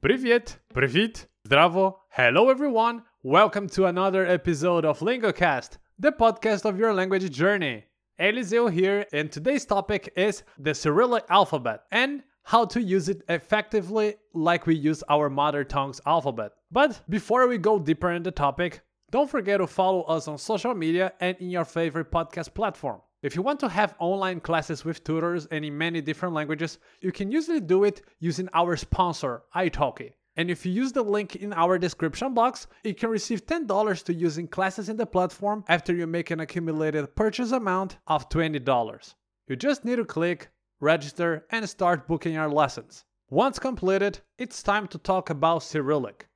Привет, привit, zdravo, hello everyone. Welcome to another episode of LingoCast, the podcast of your language journey. Eliseo here, and today's topic is the Cyrillic alphabet and how to use it effectively like we use our mother tongue's alphabet. But before we go deeper in the topic, don't forget to follow us on social media and in your favorite podcast platform. If you want to have online classes with tutors and in many different languages, you can usually do it using our sponsor, italki. And if you use the link in our description box, you can receive $10 to using classes in the platform after you make an accumulated purchase amount of $20. You just need to click, register, and start booking your lessons. Once completed, it's time to talk about Cyrillic.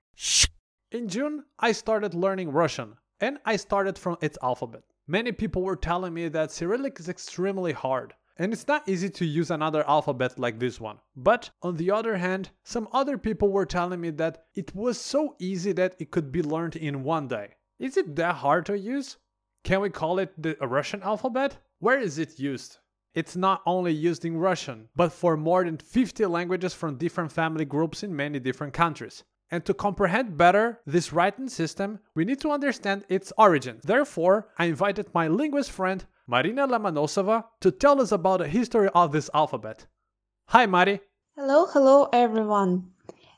In June, I started learning Russian, and I started from its alphabet. Many people were telling me that Cyrillic is extremely hard, and it's not easy to use another alphabet like this one. But on the other hand, some other people were telling me that it was so easy that it could be learned in one day. Is it that hard to use? Can we call it the Russian alphabet? Where is it used? It's not only used in Russian, but for more than 50 languages from different family groups in many different countries. And to comprehend better this writing system, we need to understand its origin. Therefore, I invited my linguist friend Marina Lomonosova to tell us about the history of this alphabet. Hi, Mari. Hello, hello, everyone.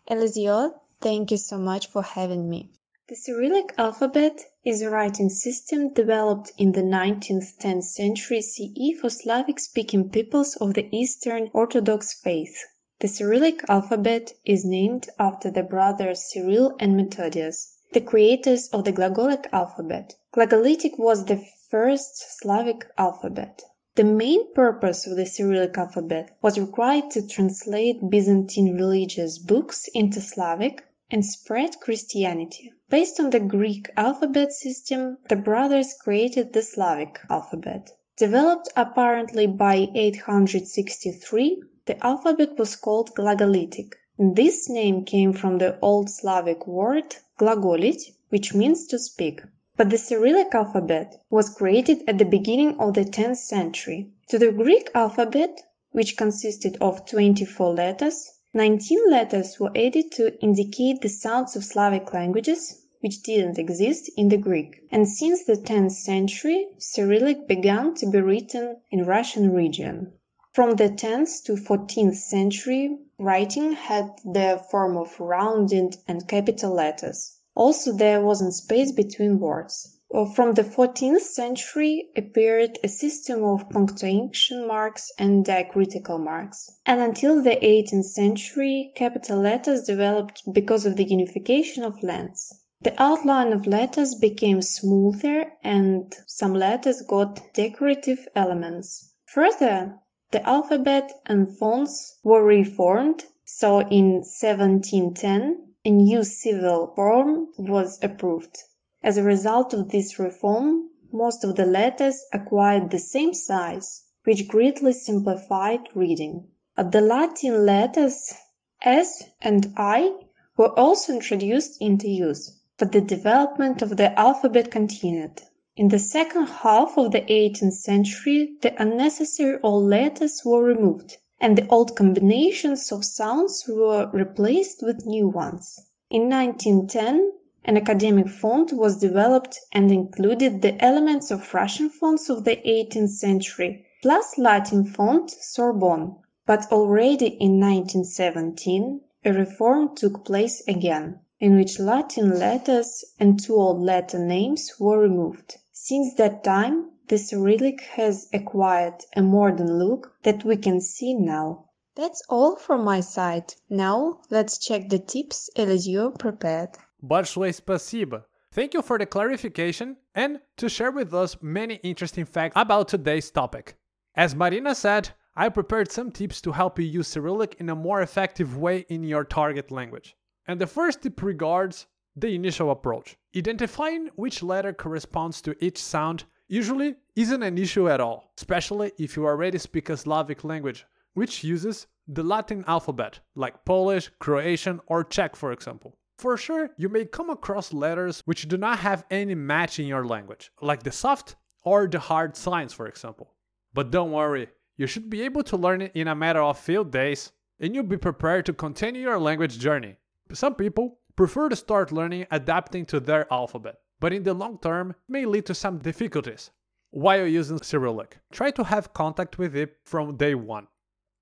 Eliseo, thank you so much for having me. The Cyrillic alphabet is a writing system developed in the 19th 10th century CE for Slavic speaking peoples of the Eastern Orthodox faith. The Cyrillic alphabet is named after the brothers Cyril and Methodius, the creators of the Glagolic alphabet. Glagolitic was the first Slavic alphabet. The main purpose of the Cyrillic alphabet was required to translate Byzantine religious books into Slavic and spread Christianity. Based on the Greek alphabet system, the brothers created the Slavic alphabet. Developed apparently by 863, the alphabet was called Glagolitic. This name came from the Old Slavic word glagolit, which means to speak. But the Cyrillic alphabet was created at the beginning of the 10th century. To the Greek alphabet, which consisted of 24 letters, 19 letters were added to indicate the sounds of Slavic languages, which didn't exist in the Greek. And since the 10th century, Cyrillic began to be written in Russian region. From the 10th to 14th century, writing had the form of rounded and capital letters. Also, there wasn't space between words. Uh, from the 14th century appeared a system of punctuation marks and diacritical marks. And until the 18th century, capital letters developed because of the unification of lands. The outline of letters became smoother and some letters got decorative elements. Further, the alphabet and fonts were reformed, so in 1710 a new civil form was approved. As a result of this reform, most of the letters acquired the same size, which greatly simplified reading. The Latin letters S and I were also introduced into use, but the development of the alphabet continued. In the second half of the eighteenth century the unnecessary old letters were removed, and the old combinations of sounds were replaced with new ones. In 1910 an academic font was developed and included the elements of Russian fonts of the eighteenth century, plus Latin font Sorbonne. But already in 1917 a reform took place again, in which Latin letters and two old letter names were removed. Since that time Cyrillic has acquired a modern look that we can see now. That's all from my side. Now let's check the tips Eliseo prepared. Большое спасибо. Thank you for the clarification and to share with us many interesting facts about today's topic. As Marina said, I prepared some tips to help you use Cyrillic in a more effective way in your target language. And the first tip regards the initial approach. Identifying which letter corresponds to each sound usually isn't an issue at all, especially if you already speak a Slavic language, which uses the Latin alphabet, like Polish, Croatian, or Czech, for example. For sure, you may come across letters which do not have any match in your language, like the soft or the hard signs, for example. But don't worry, you should be able to learn it in a matter of few days, and you'll be prepared to continue your language journey. Some people prefer to start learning adapting to their alphabet, but in the long term may lead to some difficulties while using Cyrillic. Try to have contact with it from day one.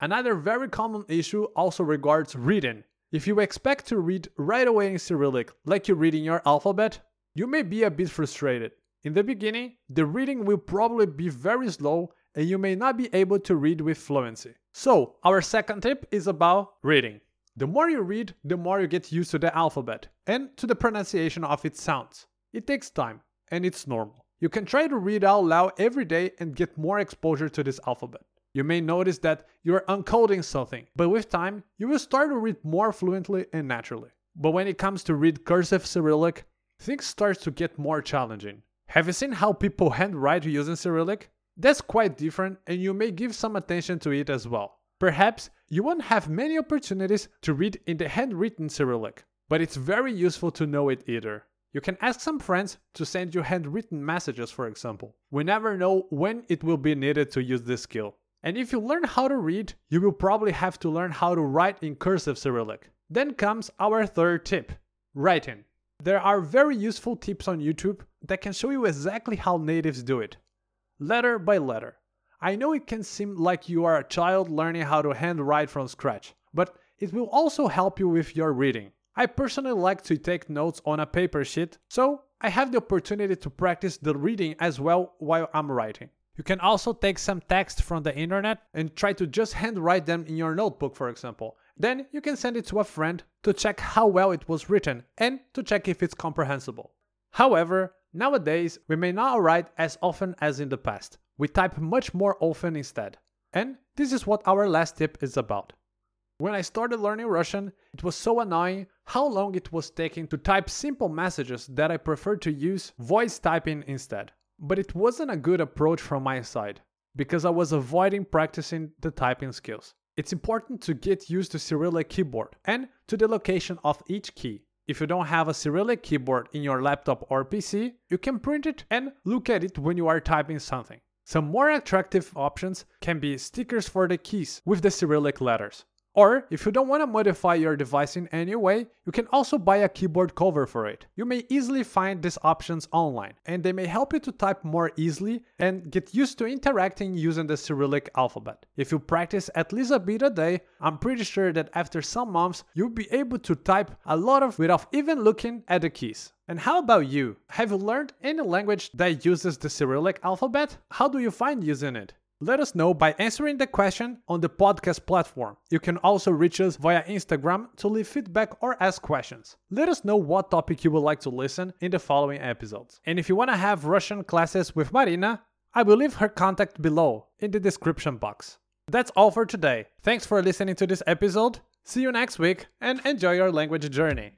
Another very common issue also regards reading. If you expect to read right away in Cyrillic like you read in your alphabet, you may be a bit frustrated. In the beginning, the reading will probably be very slow and you may not be able to read with fluency. So, our second tip is about reading. The more you read, the more you get used to the alphabet and to the pronunciation of its sounds. It takes time, and it's normal. You can try to read out loud every day and get more exposure to this alphabet. You may notice that you're uncoding something, but with time, you will start to read more fluently and naturally. But when it comes to read cursive Cyrillic, things start to get more challenging. Have you seen how people handwrite using Cyrillic? That's quite different and you may give some attention to it as well. Perhaps you won't have many opportunities to read in the handwritten Cyrillic, but it's very useful to know it either. You can ask some friends to send you handwritten messages, for example. We never know when it will be needed to use this skill. And if you learn how to read, you will probably have to learn how to write in cursive Cyrillic. Then comes our third tip writing. There are very useful tips on YouTube that can show you exactly how natives do it letter by letter. I know it can seem like you are a child learning how to handwrite from scratch, but it will also help you with your reading. I personally like to take notes on a paper sheet, so I have the opportunity to practice the reading as well while I'm writing. You can also take some text from the internet and try to just handwrite them in your notebook, for example. Then you can send it to a friend to check how well it was written and to check if it's comprehensible. However, Nowadays, we may not write as often as in the past. We type much more often instead. And this is what our last tip is about. When I started learning Russian, it was so annoying how long it was taking to type simple messages that I preferred to use voice typing instead. But it wasn't a good approach from my side, because I was avoiding practicing the typing skills. It's important to get used to Cyrillic keyboard and to the location of each key. If you don't have a Cyrillic keyboard in your laptop or PC, you can print it and look at it when you are typing something. Some more attractive options can be stickers for the keys with the Cyrillic letters. Or, if you don't want to modify your device in any way, you can also buy a keyboard cover for it. You may easily find these options online, and they may help you to type more easily and get used to interacting using the Cyrillic alphabet. If you practice at least a bit a day, I'm pretty sure that after some months, you'll be able to type a lot of without even looking at the keys. And how about you? Have you learned any language that uses the Cyrillic alphabet? How do you find using it? Let us know by answering the question on the podcast platform. You can also reach us via Instagram to leave feedback or ask questions. Let us know what topic you would like to listen in the following episodes. And if you want to have Russian classes with Marina, I will leave her contact below in the description box. That's all for today. Thanks for listening to this episode. See you next week and enjoy your language journey.